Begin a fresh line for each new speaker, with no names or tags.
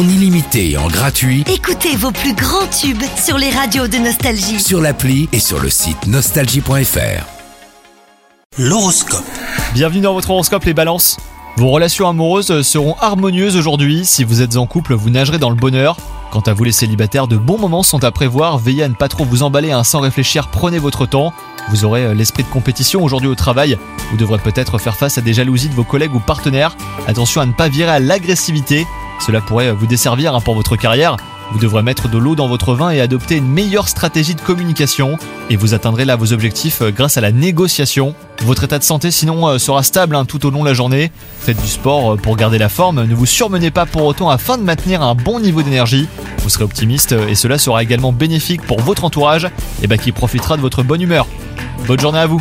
en illimité et en gratuit
Écoutez vos plus grands tubes sur les radios de Nostalgie.
sur l'appli et sur le site nostalgie.fr. L'horoscope.
Bienvenue dans votre horoscope les balances. Vos relations amoureuses seront harmonieuses aujourd'hui. Si vous êtes en couple, vous nagerez dans le bonheur. Quant à vous les célibataires, de bons moments sont à prévoir. Veillez à ne pas trop vous emballer hein, sans réfléchir, prenez votre temps. Vous aurez euh, l'esprit de compétition aujourd'hui au travail. Vous devrez peut-être faire face à des jalousies de vos collègues ou partenaires. Attention à ne pas virer à l'agressivité. Cela pourrait vous desservir hein, pour votre carrière. Vous devrez mettre de l'eau dans votre vin et adopter une meilleure stratégie de communication. Et vous atteindrez là vos objectifs euh, grâce à la négociation. Votre état de santé sinon euh, sera stable hein, tout au long de la journée. Faites du sport euh, pour garder la forme. Ne vous surmenez pas pour autant afin de maintenir un bon niveau d'énergie. Vous serez optimiste et cela sera également bénéfique pour votre entourage et bah, qui profitera de votre bonne humeur. Bonne journée à vous